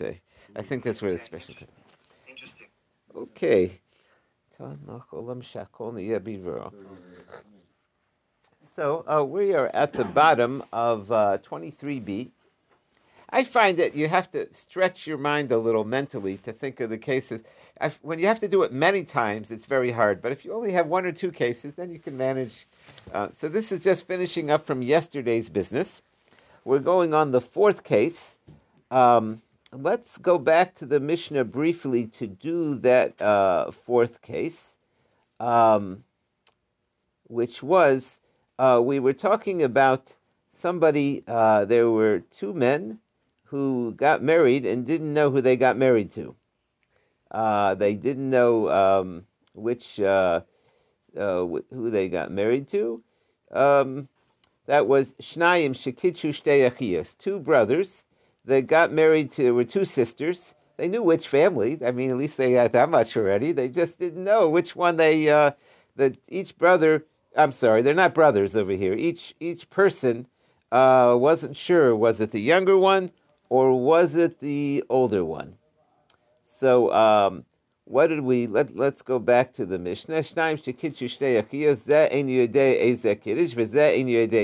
say. I think that's where the expression comes. Interesting. Okay. So uh, we are at the bottom of uh, 23b. I find that you have to stretch your mind a little mentally to think of the cases. I, when you have to do it many times, it's very hard. But if you only have one or two cases, then you can manage. Uh, so this is just finishing up from yesterday's business. We're going on the fourth case. Um, let's go back to the Mishnah briefly to do that uh, fourth case, um, which was uh, we were talking about somebody. Uh, there were two men who got married and didn't know who they got married to. Uh, they didn't know um, which uh, uh, who they got married to. Um, that was Shnayim Shekichu Shtei two brothers that got married to there were two sisters. They knew which family. I mean, at least they had that much already. They just didn't know which one they. Uh, that each brother. I'm sorry, they're not brothers over here. Each each person uh, wasn't sure. Was it the younger one or was it the older one? So, um, what did we? Let Let's go back to the Mishnah.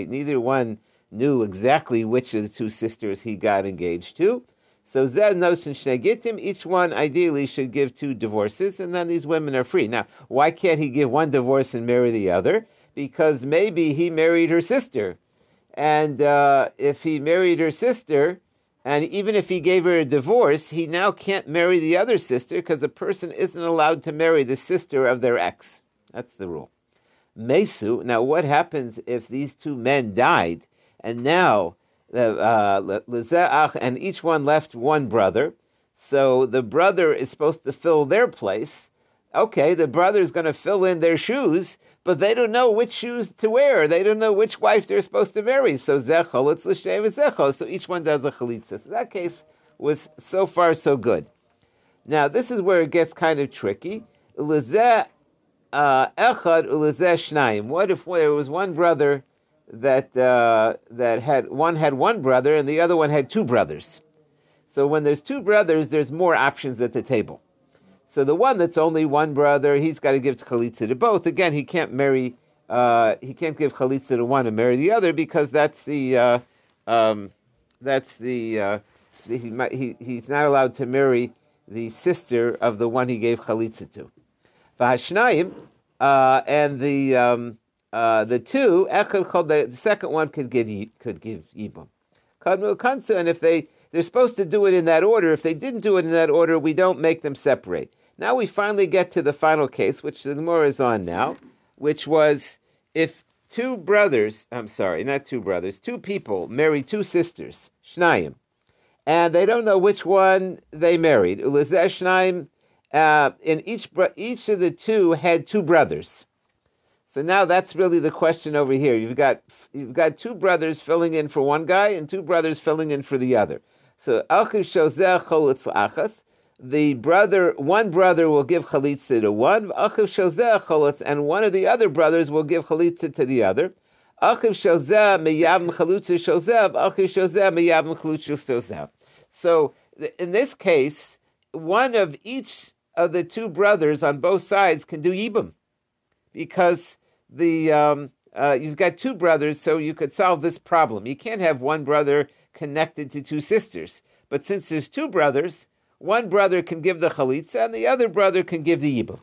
Neither one knew exactly which of the two sisters he got engaged to. So Zed notion Shnegitim, each one ideally should give two divorces, and then these women are free. Now, why can't he give one divorce and marry the other? Because maybe he married her sister. And uh, if he married her sister, and even if he gave her a divorce, he now can't marry the other sister because a person isn't allowed to marry the sister of their ex. That's the rule. Mesu, now what happens if these two men died and now uh, and each one left one brother. So the brother is supposed to fill their place. Okay, the brother is going to fill in their shoes, but they don't know which shoes to wear. They don't know which wife they're supposed to marry. So zechol, it's l'shem zechol. So each one does a chalitza. So that case was so far so good. Now this is where it gets kind of tricky. Echad shnayim. What if there was one brother that uh, that had one had one brother and the other one had two brothers. So when there's two brothers, there's more options at the table. So the one that's only one brother, he's got to give chalitza to both. Again, he can't marry. Uh, he can't give chalitza to one and marry the other because that's the uh, um, that's the, uh, the he, he, he's not allowed to marry the sister of the one he gave chalitza to. Vahashnayim uh, and the um, uh, the two, the second one could give could give ibum. And if they they're supposed to do it in that order, if they didn't do it in that order, we don't make them separate. Now we finally get to the final case, which the Gemara is on now, which was if two brothers, I'm sorry, not two brothers, two people marry two sisters, Shnayim, and they don't know which one they married. Ulazeh Shnayim, uh, and each each of the two had two brothers. So now that's really the question over here. You've got you've got two brothers filling in for one guy and two brothers filling in for the other. So the brother, one brother will give chalitza to one, and one of the other brothers will give chalitza to the other. So in this case, one of each of the two brothers on both sides can do yibum, because the um, uh, you've got two brothers, so you could solve this problem. You can't have one brother connected to two sisters, but since there's two brothers, one brother can give the chalitza and the other brother can give the yibum.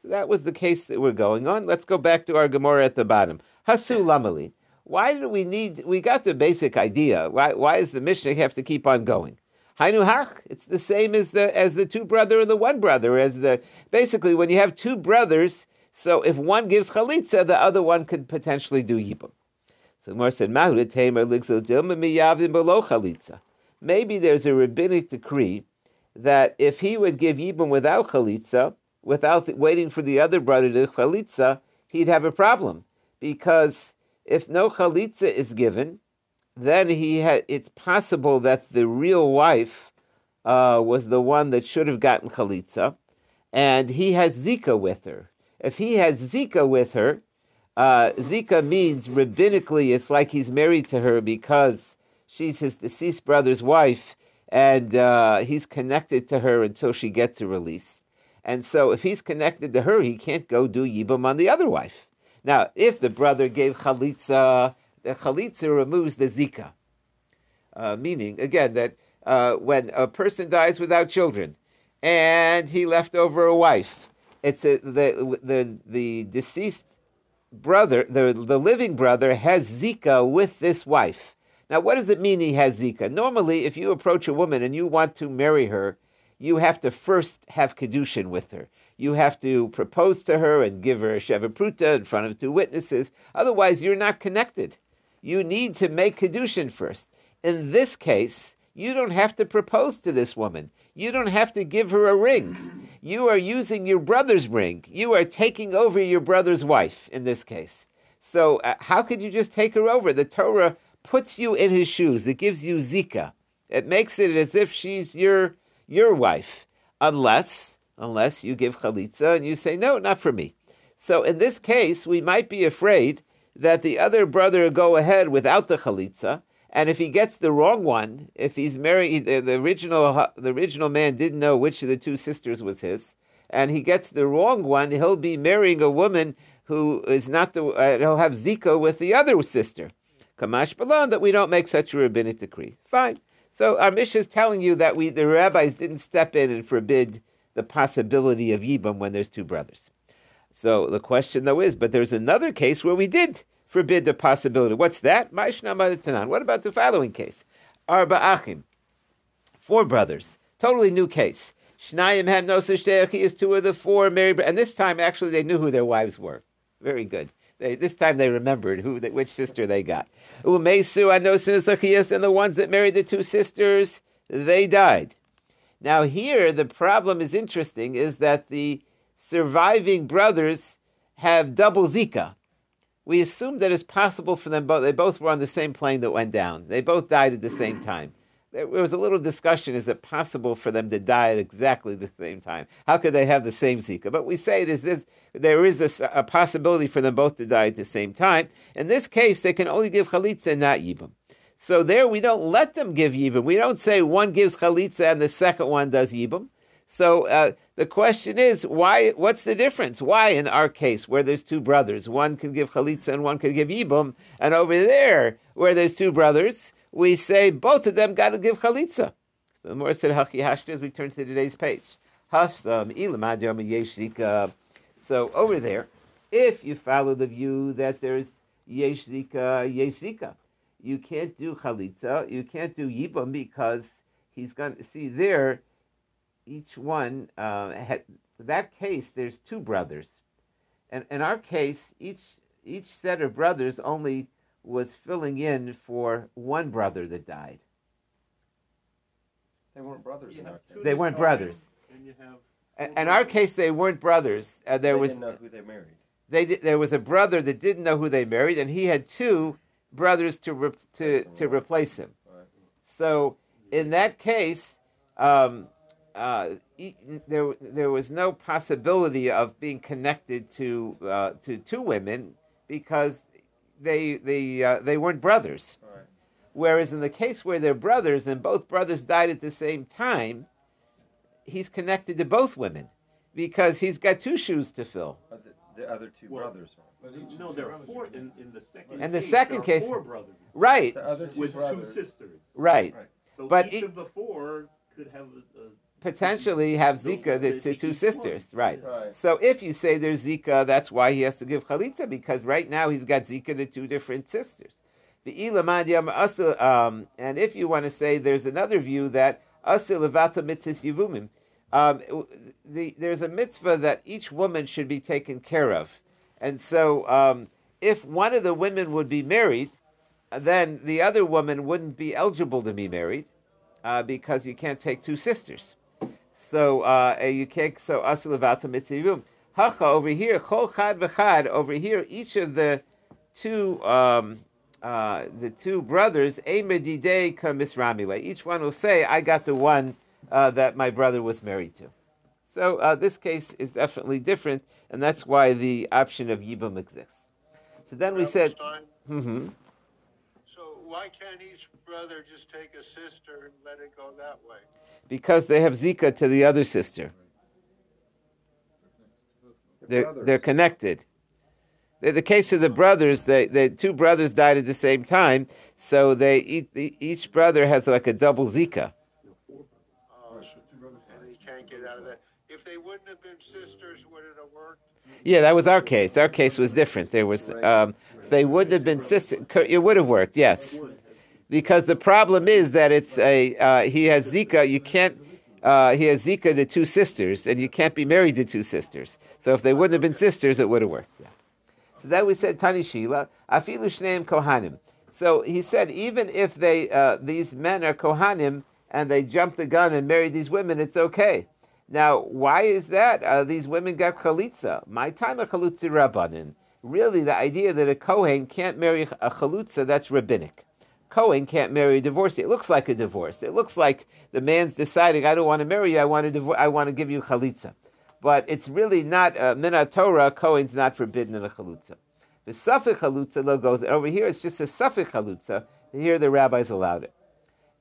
So that was the case that we're going on. Let's go back to our Gemara at the bottom. Hasu lamali. Why do we need? We got the basic idea. Why? Why does the Mishnah have to keep on going? Hainu hach. It's the same as the as the two brother and the one brother. As the basically when you have two brothers, so if one gives chalitza, the other one could potentially do yibum. So Gemara said, below chalitza. Maybe there's a rabbinic decree that if he would give yibum without chalitza, without waiting for the other brother to chalitza, he'd have a problem because if no chalitza is given, then he ha- it's possible that the real wife uh, was the one that should have gotten chalitza, and he has zika with her if he has Zika with her, uh, Zika means rabbinically it's like he's married to her because she's his deceased brother's wife, and uh, he's connected to her until she gets a release. And so, if he's connected to her, he can't go do yibum on the other wife. Now, if the brother gave chalitza, the chalitza removes the zika, uh, meaning again that uh, when a person dies without children and he left over a wife, it's a, the the the deceased brother, the the living brother has zika with this wife. Now, what does it mean he has zika? Normally, if you approach a woman and you want to marry her, you have to first have kedushin with her. You have to propose to her and give her a sheva in front of two witnesses. Otherwise, you're not connected. You need to make kedushin first. In this case, you don't have to propose to this woman. You don't have to give her a ring. You are using your brother's ring. You are taking over your brother's wife in this case. So, uh, how could you just take her over? The Torah puts you in his shoes. It gives you zika. It makes it as if she's your your wife, unless unless you give chalitza and you say no, not for me. So in this case, we might be afraid that the other brother go ahead without the chalitza, and if he gets the wrong one, if he's married, the, the original the original man didn't know which of the two sisters was his, and he gets the wrong one, he'll be marrying a woman who is not the uh, he'll have zika with the other sister. Kamash Balon, that we don't make such a rabbinic decree. Fine. So our Mishnah is telling you that we, the rabbis didn't step in and forbid the possibility of Yibam when there's two brothers. So the question though is, but there's another case where we did forbid the possibility. What's that? What about the following case? Arba Achim, four brothers, totally new case. Shnayim have no is two of the four married, and this time actually they knew who their wives were. Very good. They, this time they remembered who, which sister they got. Umesu Anosin and the ones that married the two sisters, they died. Now here the problem is interesting is that the surviving brothers have double Zika. We assume that it's possible for them both. They both were on the same plane that went down. They both died at the same time there was a little discussion is it possible for them to die at exactly the same time? How could they have the same Zika? But we say it is this, there is this, a possibility for them both to die at the same time. In this case, they can only give chalitza and not yibam. So there we don't let them give yibam. We don't say one gives chalitza and the second one does yibam. So uh, the question is, why? What's the difference? Why, in our case, where there's two brothers, one can give chalitza and one can give yibum, and over there, where there's two brothers, we say both of them got to give chalitza. So the more said haki hashtas, we turn to today's page. So over there, if you follow the view that there's yesh zika, yesh zika, you can't do chalitza, you can't do yibam because he's going to see there. Each one uh, had that case. There's two brothers, and in our case, each each set of brothers only was filling in for one brother that died. They weren't brothers. In our case. They weren't brothers. And you have In our case, they weren't brothers. Uh, there they was didn't know who they married. They did, there was a brother that didn't know who they married, and he had two brothers to re, to to replace him. So in that case, um, uh, there there was no possibility of being connected to uh, to two women because they they uh, they weren't brothers. Right. Whereas in the case where they're brothers and both brothers died at the same time, he's connected to both women because he's got two shoes to fill. The, the other two well, brothers. No, there are four in, in the second. In the case, second case, four brothers. Right. The other two with brothers. two sisters. Right. right. So but each of the four could have a, a potentially have Zika, the, the two sisters, right. right. So if you say there's Zika, that's why he has to give Chalitza, because right now he's got Zika, the two different sisters. The um, and if you want to say there's another view that Asil Levata Mitzvah Yivumim, um, the, there's a mitzvah that each woman should be taken care of. And so um, if one of the women would be married, then the other woman wouldn't be eligible to be married uh, because you can't take two sisters. So uh, you can't. So asilavato mitzvim. Hacha over here. Kol chad v'chad over here. Each of the two um, uh, the two brothers emedidei kamisramile. Each one will say, "I got the one uh, that my brother was married to." So uh, this case is definitely different, and that's why the option of yibum exists. So then we said, mm-hmm. So why can't each brother just take a sister and let it go that way? Because they have Zika to the other sister. They're, they're connected. In the case of the brothers, they, the two brothers died at the same time, so they each, each brother has like a double Zika. Oh, and he can't get out of that. If they wouldn't have been sisters, would it have worked? Yeah, that was our case. Our case was different. There was, um, if they wouldn't have been sisters, it would have worked. Yes, because the problem is that it's a uh, he has Zika. You can't. Uh, he has Zika to two sisters, and you can't be married to two sisters. So if they wouldn't have been sisters, it would have worked. Yeah. So that we said Tani Shila, Afilu Shneim Kohanim. So he said, even if they uh, these men are Kohanim and they jumped the gun and married these women, it's okay. Now, why is that? Uh, these women got chalitza. My time a chalitza rabbanin. Really, the idea that a Kohen can't marry a chalitza, that's rabbinic. Kohen can't marry a divorcee. It looks like a divorce. It looks like the man's deciding, I don't want to marry you, I want to, divo- I want to give you chalitza but it's really not uh, minat Torah. Kohen's not forbidden in a chalutza. The suffix chalutza though goes over here. It's just a suffix chalutza. Here the rabbis allowed it.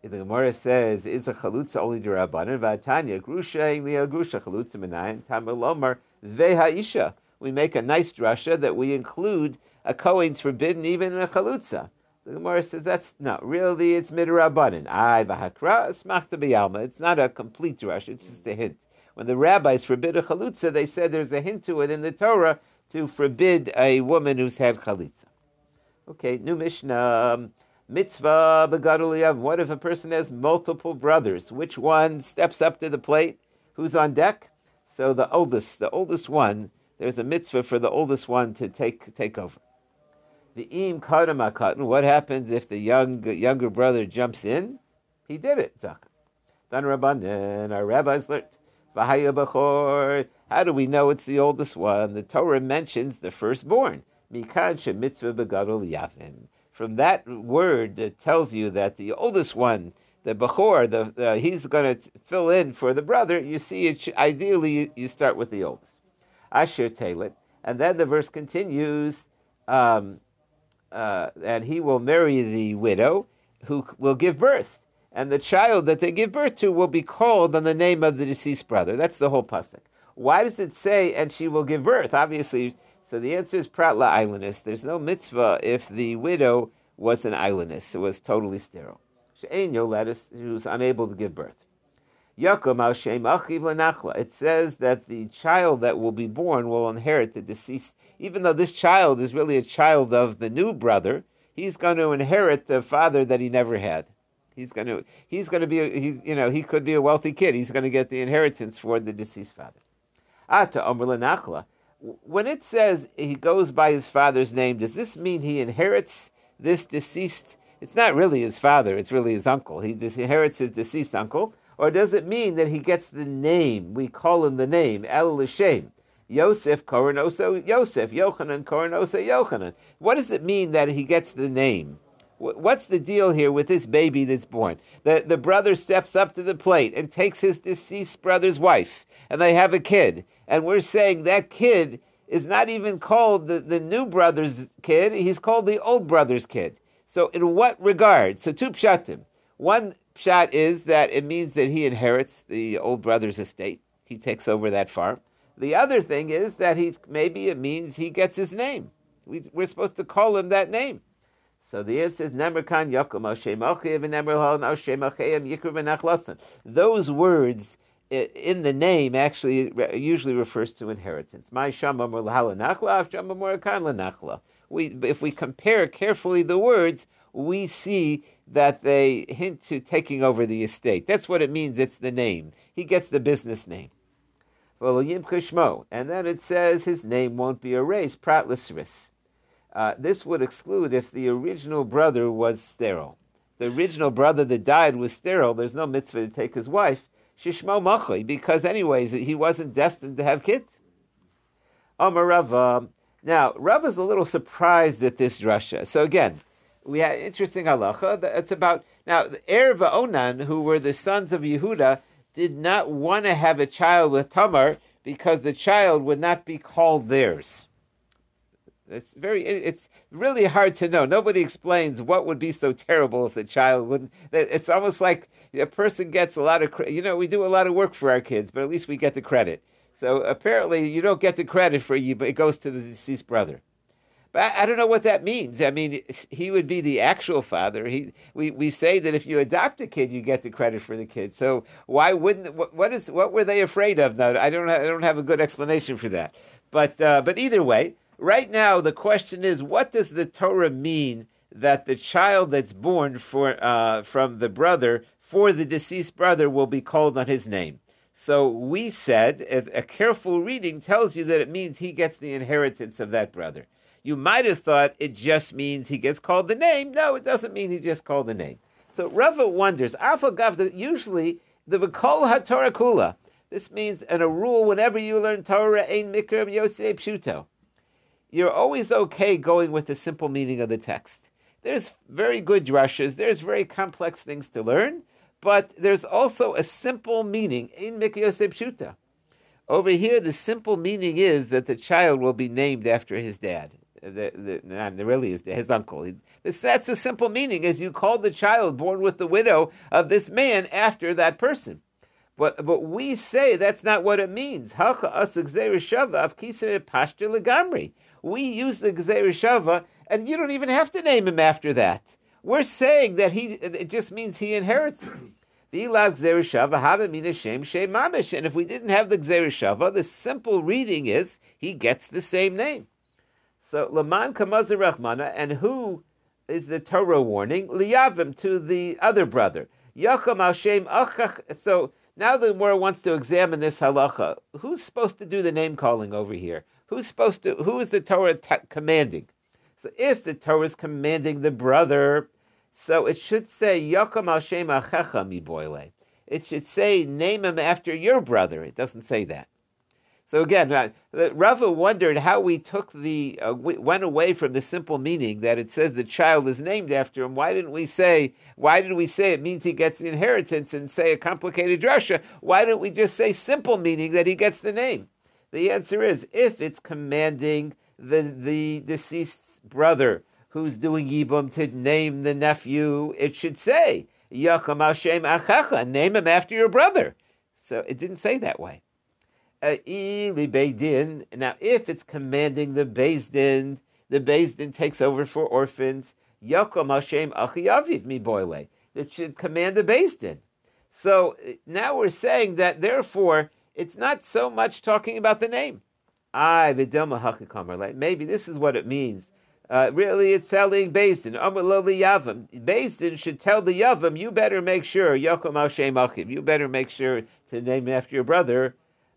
The Gemara says, "Is a chalutza only the rabbanon?" V'atanya grusha liya grusha chalutza minayin tamalomar vehaisha. We make a nice drasha that we include a Kohen's forbidden even in a chalutza. The Gemara says that's not really it's midrabanan. I v'hakra smachta b'yalma. It's not a complete drasha. It's just a hint when the rabbis forbid a chalitza, they said there's a hint to it in the Torah to forbid a woman who's had chalitza. Okay, new Mishnah. Um, mitzvah begaduliyav. What if a person has multiple brothers? Which one steps up to the plate? Who's on deck? So the oldest, the oldest one, there's a mitzvah for the oldest one to take take over. The im kadam What happens if the young younger brother jumps in? He did it. Zaka. Dan Rabbanan, our rabbis learned. How do we know it's the oldest one? The Torah mentions the firstborn. Mikan mitzvah begadol yavim. From that word, it tells you that the oldest one, the Bechor, the, the he's going to fill in for the brother. You see, it ideally you start with the oldest. Asher Talit. And then the verse continues, um, uh, and he will marry the widow who will give birth and the child that they give birth to will be called on the name of the deceased brother. That's the whole pasuk. Why does it say, and she will give birth? Obviously, so the answer is pratla islandess. There's no mitzvah if the widow was an islandess, it was totally sterile. Yoledis, who was unable to give birth. It says that the child that will be born will inherit the deceased. Even though this child is really a child of the new brother, he's going to inherit the father that he never had. He's going to he's going to be he, you know he could be a wealthy kid. He's going to get the inheritance for the deceased father. Ata Nachla. When it says he goes by his father's name, does this mean he inherits this deceased? It's not really his father. It's really his uncle. He inherits his deceased uncle, or does it mean that he gets the name? We call him the name El L'Shem. Yosef Koronoso Yosef, Yochanan Koronoso Yochanan. What does it mean that he gets the name? What's the deal here with this baby that's born? The, the brother steps up to the plate and takes his deceased brother's wife, and they have a kid. And we're saying that kid is not even called the, the new brother's kid, he's called the old brother's kid. So, in what regard? So, two pshatim. One pshat is that it means that he inherits the old brother's estate, he takes over that farm. The other thing is that he maybe it means he gets his name. We, we're supposed to call him that name. So the answer is Nemerhan Hashem Yikr Those words in the name actually usually refers to inheritance. My We, if we compare carefully the words, we see that they hint to taking over the estate. That's what it means. It's the name. He gets the business name. And then it says his name won't be erased. Pratlisris. Uh, this would exclude if the original brother was sterile. The original brother that died was sterile. There's no mitzvah to take his wife. Shishmo machay, because anyways he wasn't destined to have kids. Amar Rava. Now Rava is a little surprised at this drasha. So again, we had interesting halacha. It's about now the Erva Onan, who were the sons of Yehuda, did not want to have a child with Tamar because the child would not be called theirs It's very. It's really hard to know. Nobody explains what would be so terrible if the child wouldn't. It's almost like a person gets a lot of. You know, we do a lot of work for our kids, but at least we get the credit. So apparently, you don't get the credit for you, but it goes to the deceased brother. But I, I don't know what that means. I mean, he would be the actual father. He, we, we say that if you adopt a kid, you get the credit for the kid. So why wouldn't? What, what is? What were they afraid of? Now I don't. I don't have a good explanation for that. But uh, but either way, right now the question is, what does the Torah mean that the child that's born for uh, from the brother for the deceased brother will be called on his name? So we said a a careful reading tells you that it means he gets the inheritance of that brother. You might have thought it just means he gets called the name. No, it doesn't mean he just called the name. So Rava wonders, Alpha Gavda, usually the Vikol HaTorah Kula. This means, and a rule whenever you learn Torah, Ein Mikra Yosei Pshuto. You're always okay going with the simple meaning of the text. There's very good drushes, there's very complex things to learn, but there's also a simple meaning, Ein Mikra Yosei Pshuto. Over here, the simple meaning is that the child will be named after his dad. The, the, really his, his uncle. He- This, that's the simple meaning, is you called the child born with the widow of this man after that person. But but we say that's not what it means. We use the shava, and you don't even have to name him after that. We're saying that he it just means he inherits. And if we didn't have the shava, the simple reading is he gets the same name. So Laman Kamazar Rahmana, and who is the Torah warning? Liyavim to the other brother. Yacham Hashem Achach. So now the Gemara wants to examine this halacha. Who's supposed to do the name calling over here? Who's supposed to? Who is the Torah ta commanding? So if the Torah is commanding the brother, so it should say Yacham Hashem Achacha Miboile. It should say name him after your brother. It doesn't say that. So again, uh, Rava wondered how we took the uh, we went away from the simple meaning that it says the child is named after him. Why didn't we say? Why did we say it means he gets the inheritance and say a complicated drasha? Why didn't we just say simple meaning that he gets the name? The answer is if it's commanding the the deceased brother who's doing yibum to name the nephew, it should say Yacham Hashem Achacha, name him after your brother. So it didn't say that way. Uh, Beidin. Now, if it's commanding the Bezdin, the Bezdin takes over for orphans. Yakom Hashem Achi Aviv mi boile. It should command the Bezdin. So uh, now we're saying that, therefore, it's not so much talking about the name. I maybe this is what it means. Uh, really, it's telling Bezdin. Amar lo Yavam. Should tell the Yavam, you better make sure Yakom Hashem Achiv. You better make sure to name after your brother.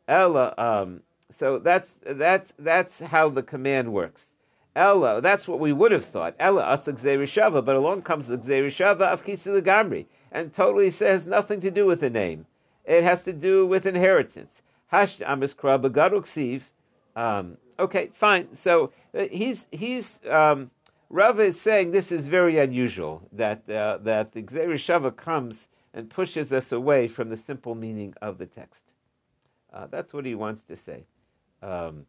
Ella. Um, so that's that's that's how the command works. Ella. That's what we would have thought. Ella asak shava, but along comes the shava of kisi and totally says nothing to do with the name. It has to do with inheritance. Hash amis kraba Um Okay, fine. So uh, he's he's um, Rava is saying this is very unusual that uh, that the Shava comes and pushes us away from the simple meaning of the text. Uh, that's what he wants to say. Um,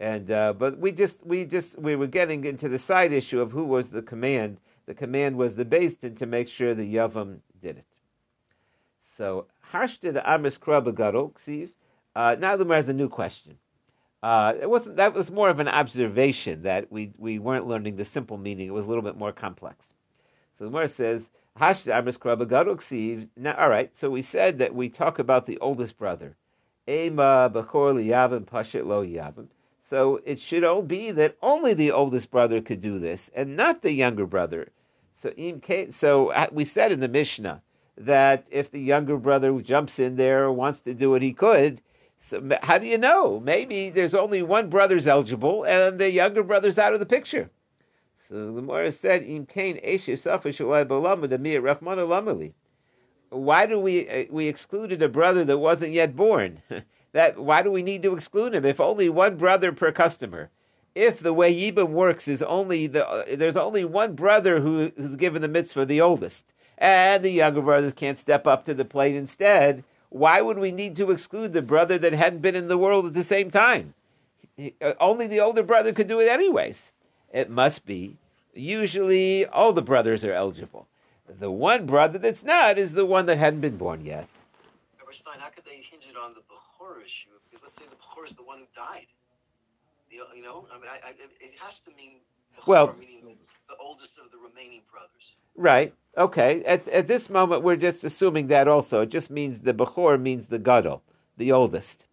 and uh, but we just we just we were getting into the side issue of who was the command. The command was the Basin to make sure the Yavam did it. So Hashta the Amis Krabagadol Ksiv. Uh, now the has a new question. Uh, it wasn't that was more of an observation that we we weren't learning the simple meaning. It was a little bit more complex. So the Gemara says Hashta Amis Krabagadol Now, all right. So we said that we talk about the oldest brother. Ema Bechor Liyavim Pashet Lo Yavim. So it should all be that only the oldest brother could do this, and not the younger brother. So so uh, we said in the Mishnah that if the younger brother jumps in there wants to do what he could, so how do you know? Maybe there's only one brother's eligible, and the younger brother's out of the picture. So the Gemara said, "Im kain eshes Why do we uh, we excluded a brother that wasn't yet born? that why do we need to exclude him if only one brother per customer? If the way Yibam works is only the uh, there's only one brother who, who's given the mitzvah, the oldest, and the younger brothers can't step up to the plate instead. Why would we need to exclude the brother that hadn't been in the world at the same time? he- uh, only the older brother could do it anyways. It must be. Usually, all the brothers are eligible. The one brother that's not is the one that hadn't been born yet. Rabbi Stein, how could they hinge it on the Bechor issue? Because let's say the Bechor is the one who died. You know, you know? I mean, I, I, it has to mean Bechor, Well- meaning the, oldest of the remaining brothers. Right. Okay. At, at this moment, we're just assuming that also. It just means the Bechor means the Gadol, the oldest.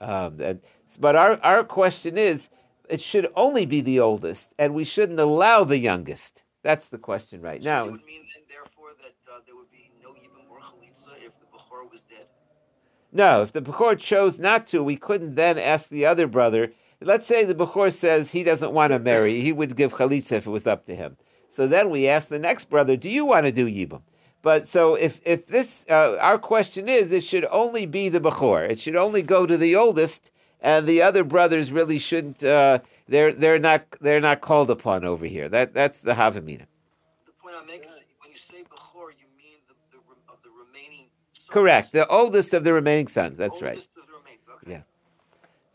Um, and, but our, our question is, it should only be the oldest, and we shouldn't allow the youngest. That's the question right So now. it would mean then, therefore, that uh, there would be no Yibam or Chalitza was dead. No, if the Bechor chose not to, we couldn't then ask the other brother. Let's say the Bechor says he doesn't want to marry. He would give Chalitza if it was up to him. So then we ask the next brother, do you want to do Yibam? But so if, if this, uh, our question is, it should only be the Bechor. It should only go to the oldest, and the other brothers really shouldn't, uh, they're, they're, not, they're not called upon over here. That, that's the Havamina. The point I'm making is that when you say Bechor, you mean the, the rem- of the remaining. Sons. Correct. The oldest of the remaining sons. That's right. Of the remaining. Okay. Yeah.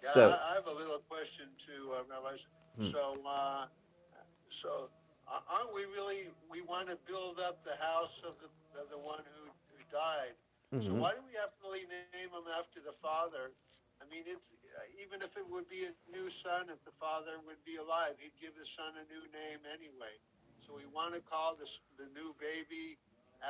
Yeah, So- I, I have a little question too, uh, Rabbi. Hmm. So, uh, so uh, aren't we really we want to build up the house of the of the one who, who died? So Mhm. why do we have to really name him after the father? I mean, it's uh, even if it would be a new son, if the father would be alive, he'd give the son a new name anyway. So we want to call this the new baby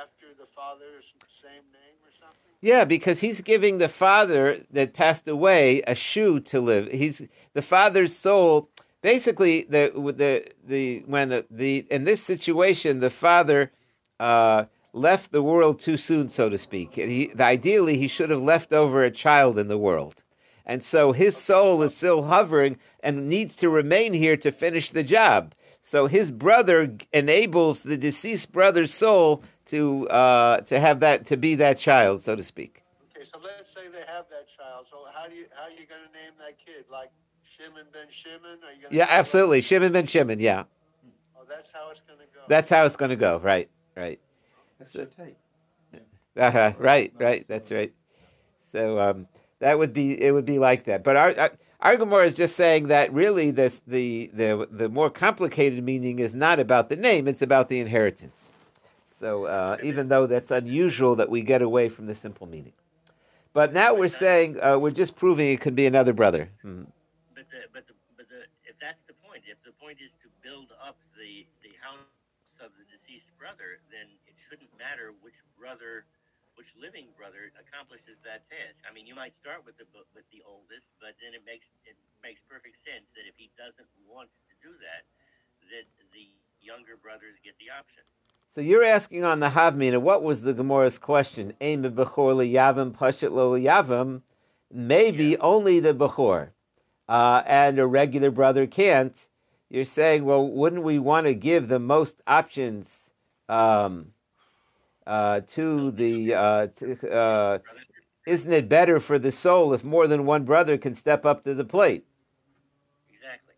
after the father's same name or something. Yeah, because he's giving the father that passed away a shoe to live. He's the father's soul. Basically, the the the when the, the in this situation, the father uh, left the world too soon, so to speak. And he ideally he should have left over a child in the world, and so his soul is still hovering and needs to remain here to finish the job. So his brother enables the deceased brother's soul to uh, to have that to be that child, so to speak. Okay, so let's say they have that child. So how do you how are you going to name that kid? Like Shimon ben Shimon? Are you going Yeah, absolutely. Shimon ben Shimon. Yeah, Oh, that's how it's going to go. that's how it's going to go. Right, right, That's your take. uh-huh. right, right. That's right. So um, that would be it. Would be like that. But our our, our Gemara is just saying that really this the the the more complicated meaning is not about the name; it's about the inheritance. So uh, even though that's unusual that we get away from the simple meaning, but now we're saying uh, we're just proving it could be another brother. Hmm. But the, but the, but the, if that's the point, if the point is to build up the, the house of the deceased brother, then it shouldn't matter which brother, which living brother accomplishes that task. I mean, you might start with the with the oldest, but then it makes it makes perfect sense that if he doesn't want to do that, that the younger brothers get the option. So you're asking on the Havmina, what was the Gemara's question? Aim bechor liyavim pashat lo liyavim. Maybe Yeah. only the bechor, uh, and a regular brother can't. You're saying, well, wouldn't we want to give the most options um, uh, to the? Uh, to, uh, isn't it better for the soul if more than one brother can step up to the plate? Exactly.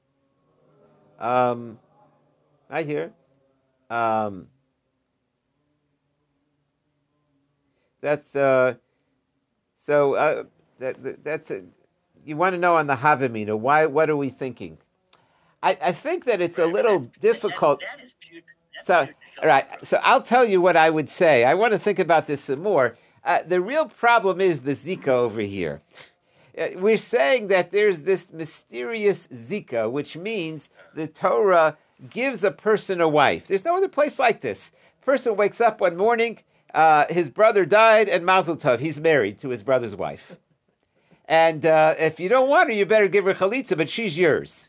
Um, I hear. Um, that's uh, so. Uh, that, that that's a, you want to know on the Havamina why? What are we thinking? I, I think that it's a little that- difficult. that is pure- that's So, all right. So I'll tell you what I would say. I want to think about this some more. Uh, the real problem is the Zika over here. Uh, We're saying that there's this mysterious Zika, which means the Torah gives a person a wife. There's no other place like this. Person wakes up one morning, uh, his brother died, and Mazel Tov, he's married to his brother's wife. And uh, if you don't want her, you better give her chalitza, but she's yours.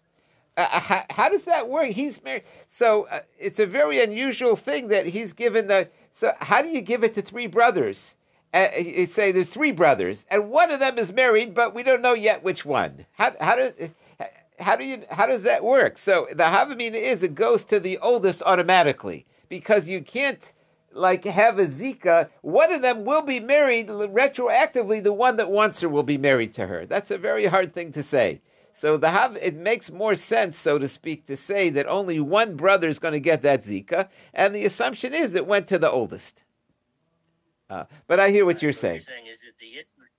Uh, how, how does that work? He's married, so uh, it's a very unusual thing that he's given the. So how do you give it to three brothers? Uh, say there's three brothers, and one of them is married, but we don't know yet which one. How how does how do you how does that work? So the havamina is it goes to the oldest automatically because you can't like have a zika. One of them will be married retroactively. The one that wants her will be married to her. That's a very hard thing to say. So the Hav, it makes more sense, so to speak, to say that only one brother is going to get that Zika, and the assumption is it went to the oldest. Uh, but I hear what you're saying. What you're saying is that the Yitzhak,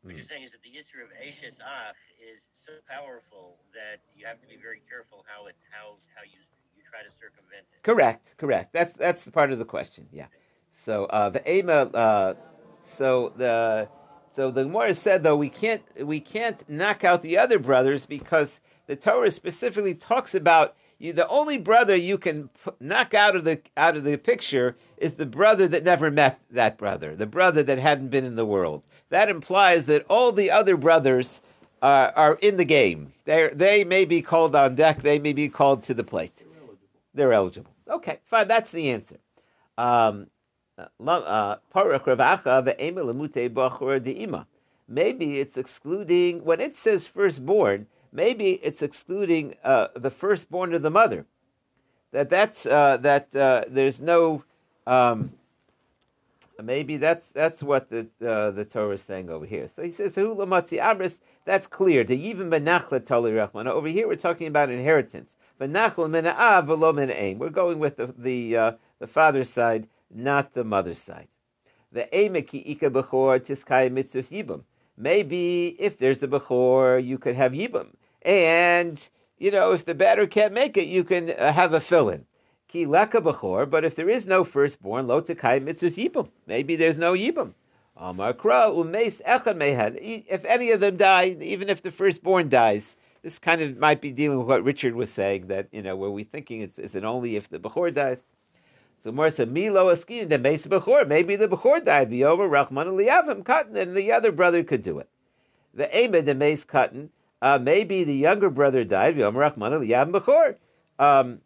What you're saying is that the of Ashes Ach is so powerful that you have to be very careful how it how how you try to circumvent it. Correct, correct. That's that's part of the question. Yeah. So uh, the ema. Uh, so the so the Gemara said though we can't we can't knock out the other brothers because the Torah specifically talks about you. The only brother you can p- knock out of the out of the picture is the brother that never met that brother, the brother that hadn't been in the world. That implies that all the other brothers are in the game. They they may be called on deck. They may be called to the plate. They're eligible. Okay, fine. That's the answer. Um, uh, Maybe it's excluding when it says firstborn. Maybe it's excluding uh, the firstborn of the mother. That that's uh, that uh, there's no. Um, maybe that's that's what the uh, the Torah is saying over here. So he says amris. That's clear. To even benachla tali rachman. Over here we're talking about inheritance. We're going with the the, uh, the father's side, not the mother's side. The bechor mitzvah. Maybe if there's a bechor, you could have yibum. And, you know, if the batter can't make it, you can uh, have a fill-in. Ki leka b'chor, but if there is no firstborn, lo tekai mitzvahs yibum. Maybe there's no yibum. Amar kra umeis echad mehad. If any of them die, even if the firstborn dies, this kind of might be dealing with what Richard was saying, that, you know, where we thinking it's, is it only if the bechor dies? So more said, Milo askin the Mesa Bechor. Maybe the Bechor died. V'yomer Rachman Liyavim Cotton, and the other brother could do it. The Ema the Mace Cotton uh, maybe the younger brother died. v'yomer rachman liyavim Um,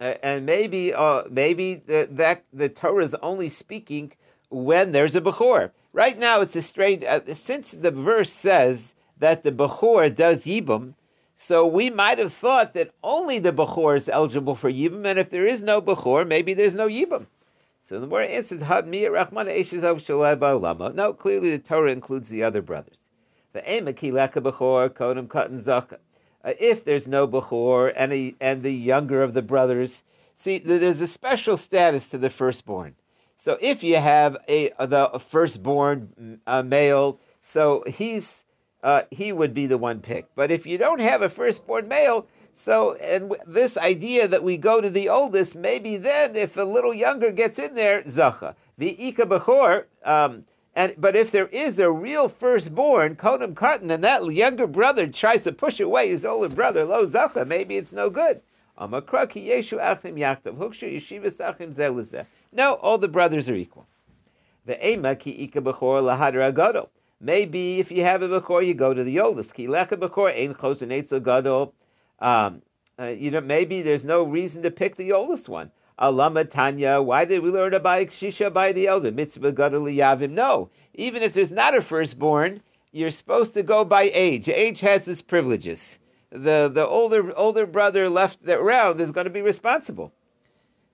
and maybe uh, maybe the, that the Torah is only speaking when there's a bechor. Right now, it's a strange. Uh, since the verse says that the bechor does yibum, so we might have thought that only the bechor is eligible for yibum, and if there is no bechor, maybe there's no yibum. So the more answers, No, clearly the Torah includes the other brothers. Uh, if there's no bechor and, a, and the younger of the brothers, see, there's a special status to the firstborn. So if you have a the firstborn male, so he's uh, he would be the one picked. But if you don't have a firstborn male, so and this idea that we go to the oldest, maybe then if a little younger gets in there, zacha the ika bechor. Um, and but if there is a real firstborn, Kodam Katan, and that younger brother tries to push away his older brother, Lo Zacha, maybe it's no good. No, all the brothers are equal. The Ema ki ika bechor lahadra. Maybe if you have a bechor, you go to the oldest. Ki lecha bechor ein chosen etzel gadol. Um, uh, you know, maybe there's no reason to pick the oldest one. Alama Tanya, why did we learn about Shisha by the elder? Mitzvah Gadol Yavim. No. Even if there's not a firstborn, you're supposed to go by age. Age has its privileges. The, the older, older brother left around is going to be responsible.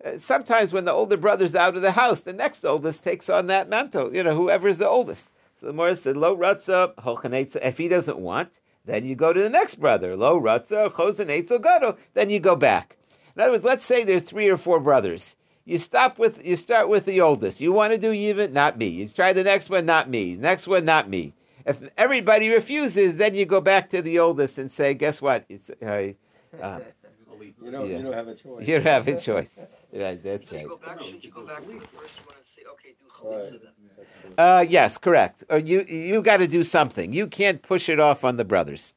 Uh, sometimes when the older brother's out of the house, the next oldest takes on that mantle, you know, whoever's the oldest. So the Morris said, Lo Ratza, If he doesn't want, then you go to the next brother. Lo Ratza, Chosanetzel Gado. Then you go back. In other words, let's say there's three or four brothers. You stop with you start with the oldest. You want to do even not me. You try the next one, not me. Next one, not me. If everybody refuses, then you go back to the oldest and say, "Guess what? It's uh, uh, you don't yeah. you don't have a choice. You don't have a choice. right, that's should right. You go back, should you go back to the first one and say, "Okay, do chalitza then"? Uh, yes, correct. Or you you got to do something. You can't push it off on the brothers.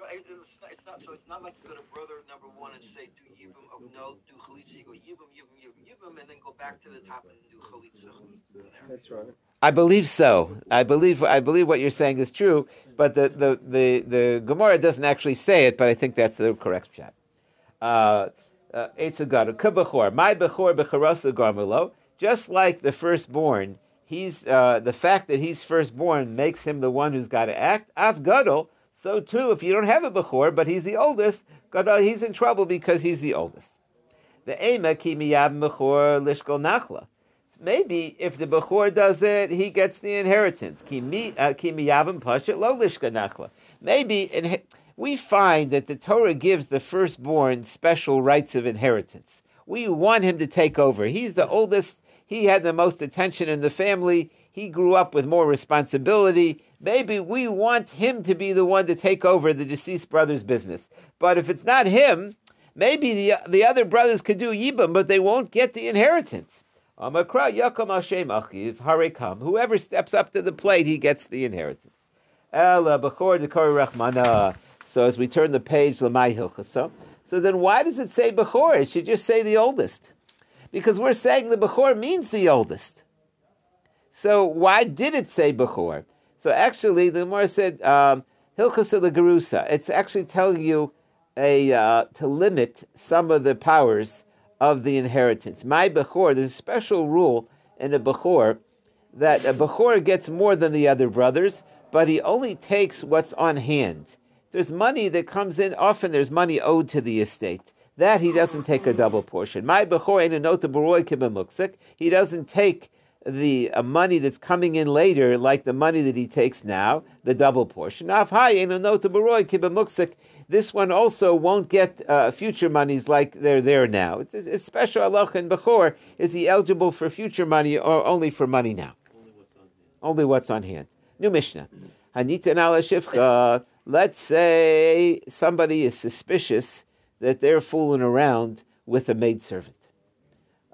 Right, it's, not, it's not, so it's not like you go to brother number one and say, "Do no, do chalitza, you go yibum, yibum, yibum, yibum, and then go back to the top and do chalitza. That's right. I believe so. I believe I believe what you're saying is true, but the the the, the Gemara doesn't actually say it, but I think that's the correct shot. Uh, uh Kubachor, my bechor becharasa garmelo. Just like the firstborn, he's uh, the fact that he's firstborn makes him the one who's got to act. Av gadol. So too, if you don't have a bechor, but he's the oldest, gadol, he's in trouble because he's the oldest. The ema ki miyab mechor lishkol nachla. Maybe if the bechor does it, he gets the inheritance. Ki uh, pashat lo lishka nachla. Maybe in, we find that the Torah gives the firstborn special rights of inheritance. We want him to take over. He's the oldest. He had the most attention in the family. He grew up with more responsibility. maybe we want him to be the one to take over the deceased brother's business. But if it's not him, maybe the, the other brothers could do Yibam, but they won't get the inheritance. Whoever steps up to the plate, he gets the inheritance. So as we turn the page, so then why does it say Bechor? It should just say the oldest. Because we're saying the Bechor means the oldest. So why did it say Bechor? So actually, the Gemara said um, Hilchas um, Gerusa. It's actually telling you a uh, to limit some of the powers of the inheritance. My Bechor, there's a special rule in a Bechor that a Bechor gets more than the other brothers, but he only takes what's on hand. There's money that comes in, often there's money owed to the estate. That he doesn't take a double portion. My Bechor ain't a nota He doesn't take the uh, money that's coming in later, like the money that he takes now, the double portion. This one also won't get uh, future monies like they're there now. It's, it's special Allah and Bechor. Is he eligible for future money or only for money now? Only what's on hand. New Mishnah. Let's say somebody is suspicious that they're fooling around with a maidservant.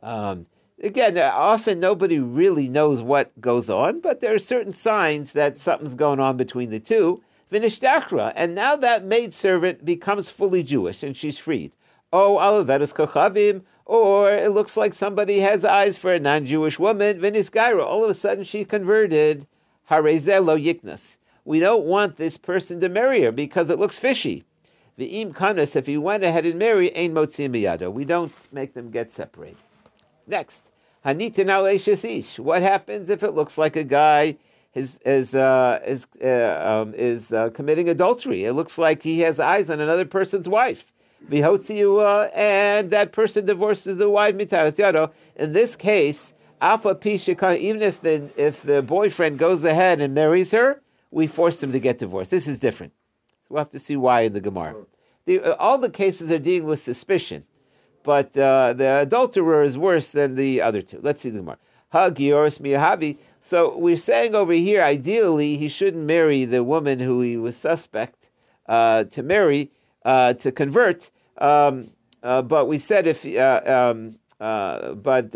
Um, again, uh, often nobody really knows what goes on, but there are certain signs that something's going on between the two. Vinishdachra, and now that maidservant becomes fully Jewish and she's freed. Oh, alavedas kochavim, or it looks like somebody has eyes for a non-Jewish woman. Vinisgaira, all of a sudden she converted. Harezelo yiknas. We don't want this person to marry her because it looks fishy. The im kanas, if he went ahead and married, ain motzim miyado. We don't make them get separated. Next, hanitin ish. What happens if it looks like a guy is is uh, is uh, um, is uh, committing adultery? It looks like he has eyes on another person's wife. Vihotziu, and that person divorces the wife mitaras In this case, alpha pisha, even if the if the boyfriend goes ahead and marries her, we forced him to get divorced. This is different. We'll have to see why in the Gemara. The, uh, all the cases are dealing with suspicion, but uh, the adulterer is worse than the other two. Let's see the Gemara. Hagioris miyahavi. So we're saying over here, ideally, he shouldn't marry the woman who he was suspect uh, to marry, uh, to convert. Um, uh, but we said if, um, but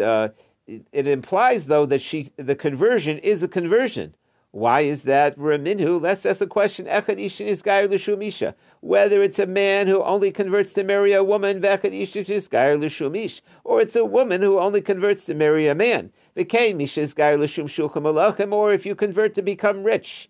it, it, implies though that she, the conversion is a conversion. Why is that? Raminhu, let's ask the question, Echanish is Girlus Misha. whether it's a man who only converts to marry a woman, Vecanish is Gair Girlish, or it's a woman who only converts to marry a man, or if you convert to become rich.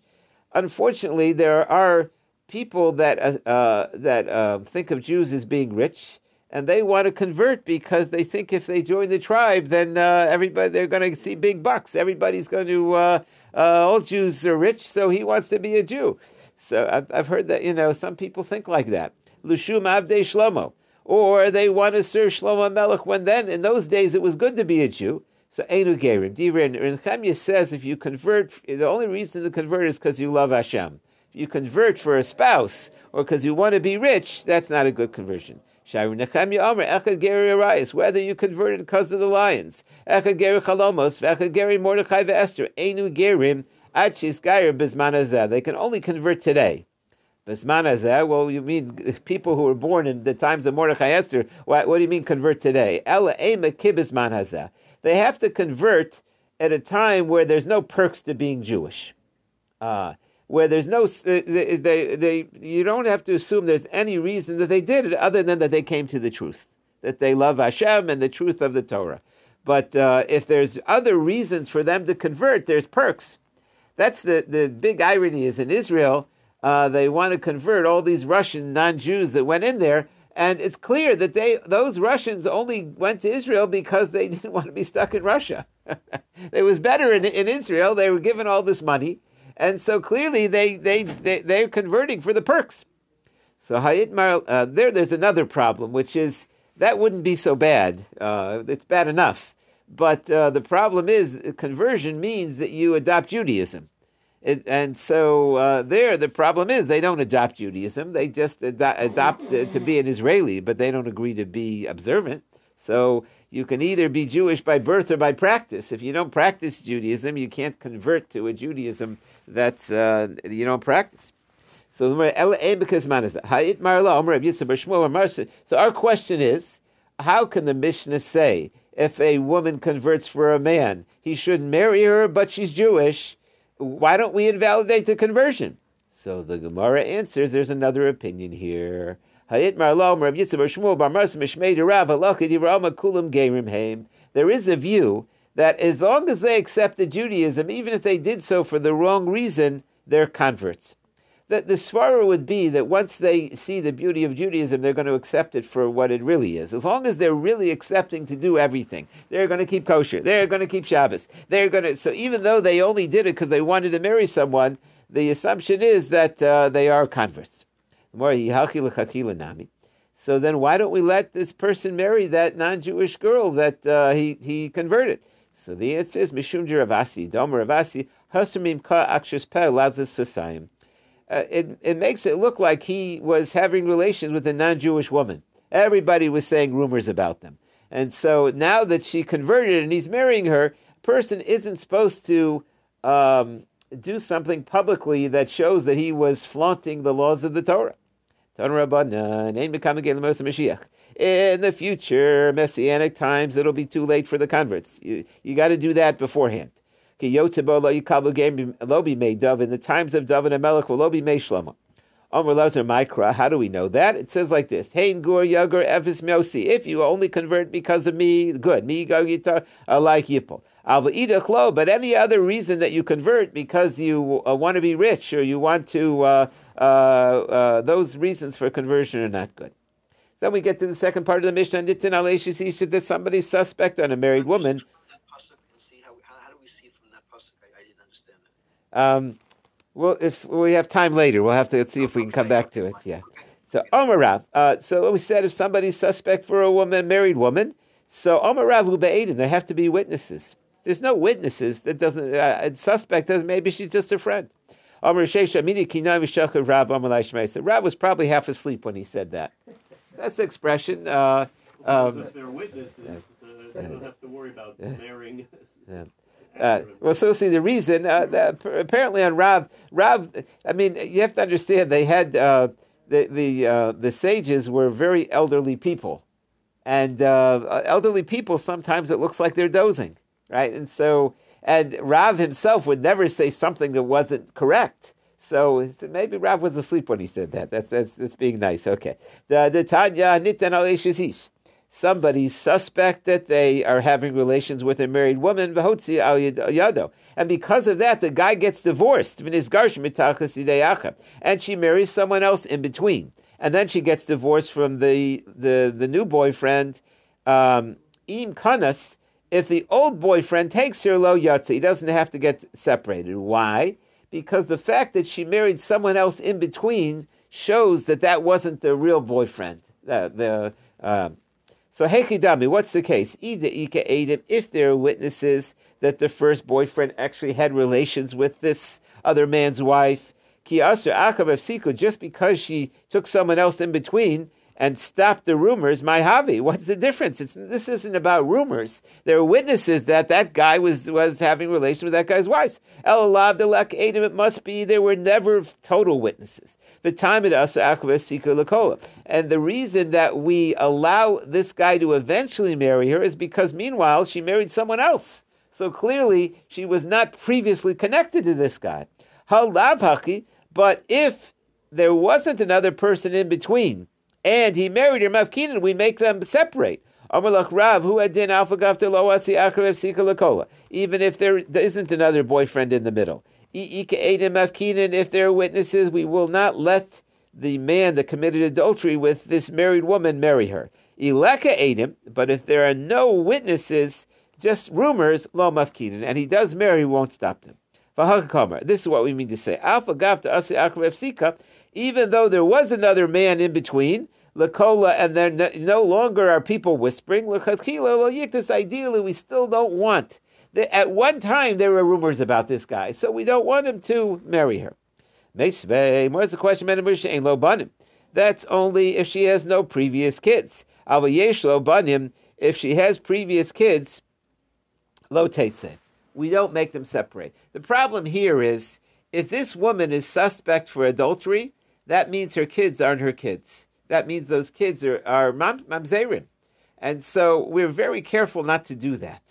Unfortunately, there are people that, uh, uh, that uh, think of Jews as being rich, and they want to convert because they think if they join the tribe, then uh, everybody they're going to see big bucks. Everybody's going to uh, uh, all Jews are rich, so he wants to be a Jew. So I've, I've heard that, you know, some people think like that. Lushum Avdei Shlomo. Or they want to serve Shlomo Melech when then, in those days, it was good to be a Jew. So Einu Gerim. Nechemia says if you convert, the only reason to convert is because you love Hashem. If you convert for a spouse or because you want to be rich, that's not a good conversion. Whether you converted because of the lions. Echad Geri Chalomos, Echad Geri Mordechai Esther, Einu Gerim, Achis Gair Bismanazeh. They can only convert today. Bismanazeh, well, you mean people who were born in the times of Mordechai Esther, what, what do you mean convert today? Ela Ema Kibismanazeh. They have to convert at a time where there's no perks to being Jewish. Uh, where there's no, they, they, they, you don't have to assume there's any reason that they did it other than that they came to the truth, that they love Hashem and the truth of the Torah. But uh, if there's other reasons for them to convert, there's perks. That's the, the big irony is in Israel, uh, they want to convert all these Russian non-Jews that went in there, and it's clear that they those Russians only went to Israel because they didn't want to be stuck in Russia. it was better in, in Israel. They were given all this money and so clearly they they they they're converting for the perks. So Hayitmar, uh, there there's another problem, which is that wouldn't be so bad. Uh, it's bad enough, but uh, the problem is conversion means that you adopt Judaism. It, and so uh, there, the problem is they don't adopt Judaism. They just ado- adopt to be an Israeli, but they don't agree to be observant. So you can either be Jewish by birth or by practice. If you don't practice Judaism, you can't convert to a Judaism that uh, you don't practice. So So our question is, how can the Mishnah say if a woman converts for a man, he shouldn't marry her, but she's Jewish? Why don't we invalidate the conversion? So the Gemara answers, there's another opinion here. There is a view that as long as they accepted Judaism, even if they did so for the wrong reason, they're converts. That the svara would be that once they see the beauty of Judaism, they're going to accept it for what it really is. As long as they're really accepting to do everything, they're going to keep kosher, they're going to keep Shabbos, they're going to. So even though they only did it because they wanted to marry someone, the assumption is that uh, they are converts. So then why don't we let this person marry that non-Jewish girl that uh, he, he converted? So the answer is Mishum Ravasi, Domer Ravasi, Hasumim Ka Akshus Pe Lazis Susayim. Uh, it, it makes it look like he was having relations with a non-Jewish woman. Everybody was saying rumors about them. And so now that she converted and he's marrying her, person isn't supposed to um, do something publicly that shows that he was flaunting the laws of the Torah. In the future, messianic times, it'll be too late for the converts. You, you got to do that beforehand. In the times of David and Melech will be Shlomo. How do we know that? It says like this: Hein gur yagur efis miosi. If you only convert because of me, good. Me gagita like yipol. But any other reason that you convert because you uh, want to be rich or you want to uh, uh, uh, those reasons for conversion are not good. Then we get to the second part of the Mishnah. Nitin aleishis that somebody's suspect on a married woman. I didn't understand that. Um, well, if we have time later, we'll have to see if we can come back to it. Yeah. So Omar Rav. Uh, so we said if somebody's suspect for a woman, married woman, so Omar Rav Ube'edim, there have to be witnesses. There's no witnesses. That doesn't. Uh, suspect doesn't. Maybe she's just a friend. Rav was probably half asleep when he said that. That's the expression. Uh, um, if they're witnesses, uh, they don't have to worry about marrying. Yeah. Uh, well, so see the reason. Uh, that apparently on Rav, Rav. I mean, you have to understand they had uh, the the uh, the sages were very elderly people, and uh, elderly people sometimes it looks like they're dozing, right? And so and Rav himself would never say something that wasn't correct. So maybe Rav was asleep when he said that. That's that's, that's being nice. Okay. The the Tanya nitan Somebody suspect that they are having relations with a married woman. And because of that, the guy gets divorced. And she marries someone else in between. And then she gets divorced from the, the, the new boyfriend, um, Im Kanas, if the old boyfriend takes her lo yatsa, he doesn't have to get separated. Why? Because the fact that she married someone else in between shows that that wasn't the real boyfriend. The, the um, so hechidami, what's the case? If there are witnesses that the first boyfriend actually had relations with this other man's wife, just because she took someone else in between, and stop the rumors, my havi. What's the difference? It's, this isn't about rumors. There are witnesses that that guy was, was having relations with that guy's wife. El Adam, it must be there were never total witnesses. The time it us And the reason that we allow this guy to eventually marry her is because meanwhile she married someone else. So clearly she was not previously connected to this guy. But if there wasn't another person in between, and he married her mafkinan, we make them separate. Even if there, isn't another boyfriend in the middle. If there are witnesses, we will not let the man that committed adultery with this married woman marry her. But if there are no witnesses, just rumors, lo and he does marry, won't stop them. This is what we mean to say. Alpha gavta even though there was another man in between, Lakola, and then no longer are people whispering. This ideally, we still don't want. At one time, there were rumors about this guy, so we don't want him to marry her. Where's the question? That's only if she has no previous kids. if she has previous kids, lo. We don't make them separate. The problem here is if this woman is suspect for adultery, that means her kids aren't her kids. That means those kids are, are mam, mamzerim. And so we're very careful not to do that.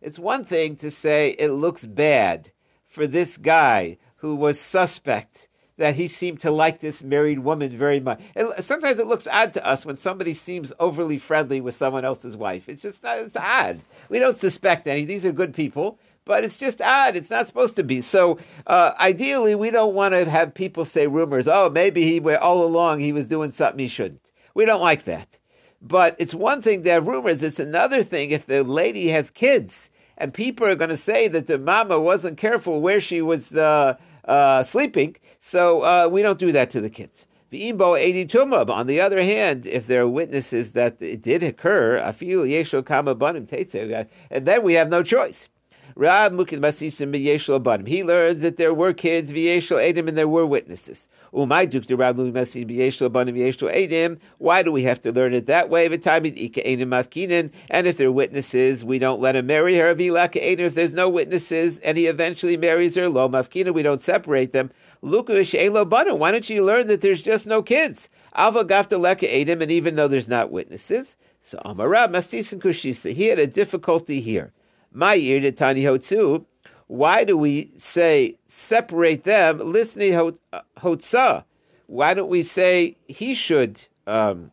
It's one thing to say it looks bad for this guy who was suspect that he seemed to like this married woman very much. Sometimes it looks odd to us when somebody seems overly friendly with someone else's wife. It's just not, it's odd. We don't suspect any. These are good people, but it's just odd. It's not supposed to be. So uh, ideally, we don't want to have people say rumors. Oh, maybe he all along he was doing something he shouldn't. We don't like that. But it's one thing to have rumors. It's another thing if the lady has kids and people are going to say that the mama wasn't careful where she was uh, uh, sleeping. So uh, we don't do that to the kids. V'imbo tumab. On the other hand, if there are witnesses that it did occur, afil yeshlo kama banim and then we have no choice. Rab mukid masisim b'yeshlo banim. He learned that there were kids v'yeshlo edim and there were witnesses. Why do we have to learn it that way? And if there are witnesses, we don't let him marry her. If there's no witnesses and he eventually marries her, lo mafkina, we don't separate them. Why don't you learn that there's just no kids? Alva gafta leka edim, and even though there's not witnesses, so Amarab Masis and Kushisa, he had a difficulty here. My ear to Tani Hotsu, why do we say separate them? Listening hotza. Why don't we say he should um,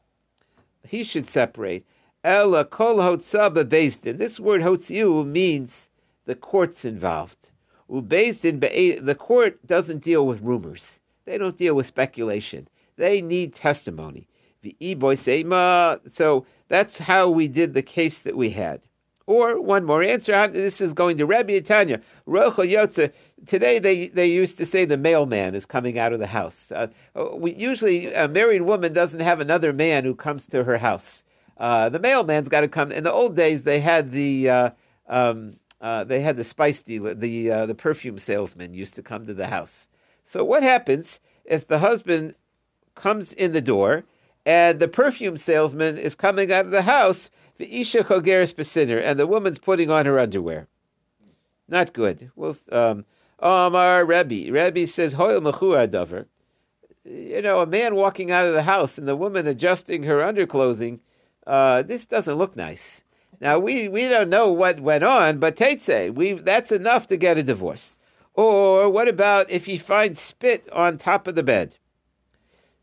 he should separate? Ella kol hotza bebezdin. This word hotziu means the court's involved. Ubezdin the court doesn't deal with rumors. They don't deal with speculation. They need testimony. So that's how we did the case that we had. Or one more answer. This is going to Rabbi Tanya. Today they, they used to say the mailman is coming out of the house. Uh, we, usually a married woman doesn't have another man who comes to her house. Uh, the mailman's got to come. In the old days, they had the uh, um, uh, they had the spice dealer, the uh, the perfume salesman used to come to the house. So what happens if the husband comes in the door and the perfume salesman is coming out of the house? The isha chogeres besinner, and the woman's putting on her underwear. Not good. Well, um, Omar Rebbe. Rebbe says, Hoyel mechura dover. You know, a man walking out of the house and the woman adjusting her underclothing, uh, this doesn't look nice. Now, we, we don't know what went on, but Teitze, we that's enough to get a divorce. Or what about if he finds spit on top of the bed?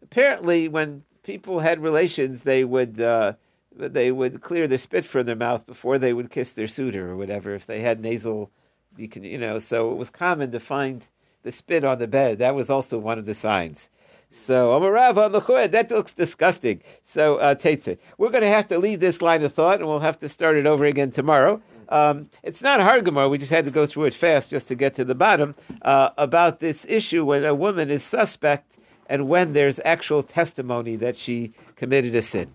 Apparently, when people had relations, they would uh, they would clear the spit from their mouth before they would kiss their suitor or whatever. If they had nasal, you can you know. So it was common to find the spit on the bed. That was also one of the signs. So Amarav on the that looks disgusting. So uh, Teitze, we're going to have to leave this line of thought, and we'll have to start it over again tomorrow. Um, it's not hard. We just had to go through it fast just to get to the bottom uh, about this issue when a woman is suspect and when there's actual testimony that she committed a sin.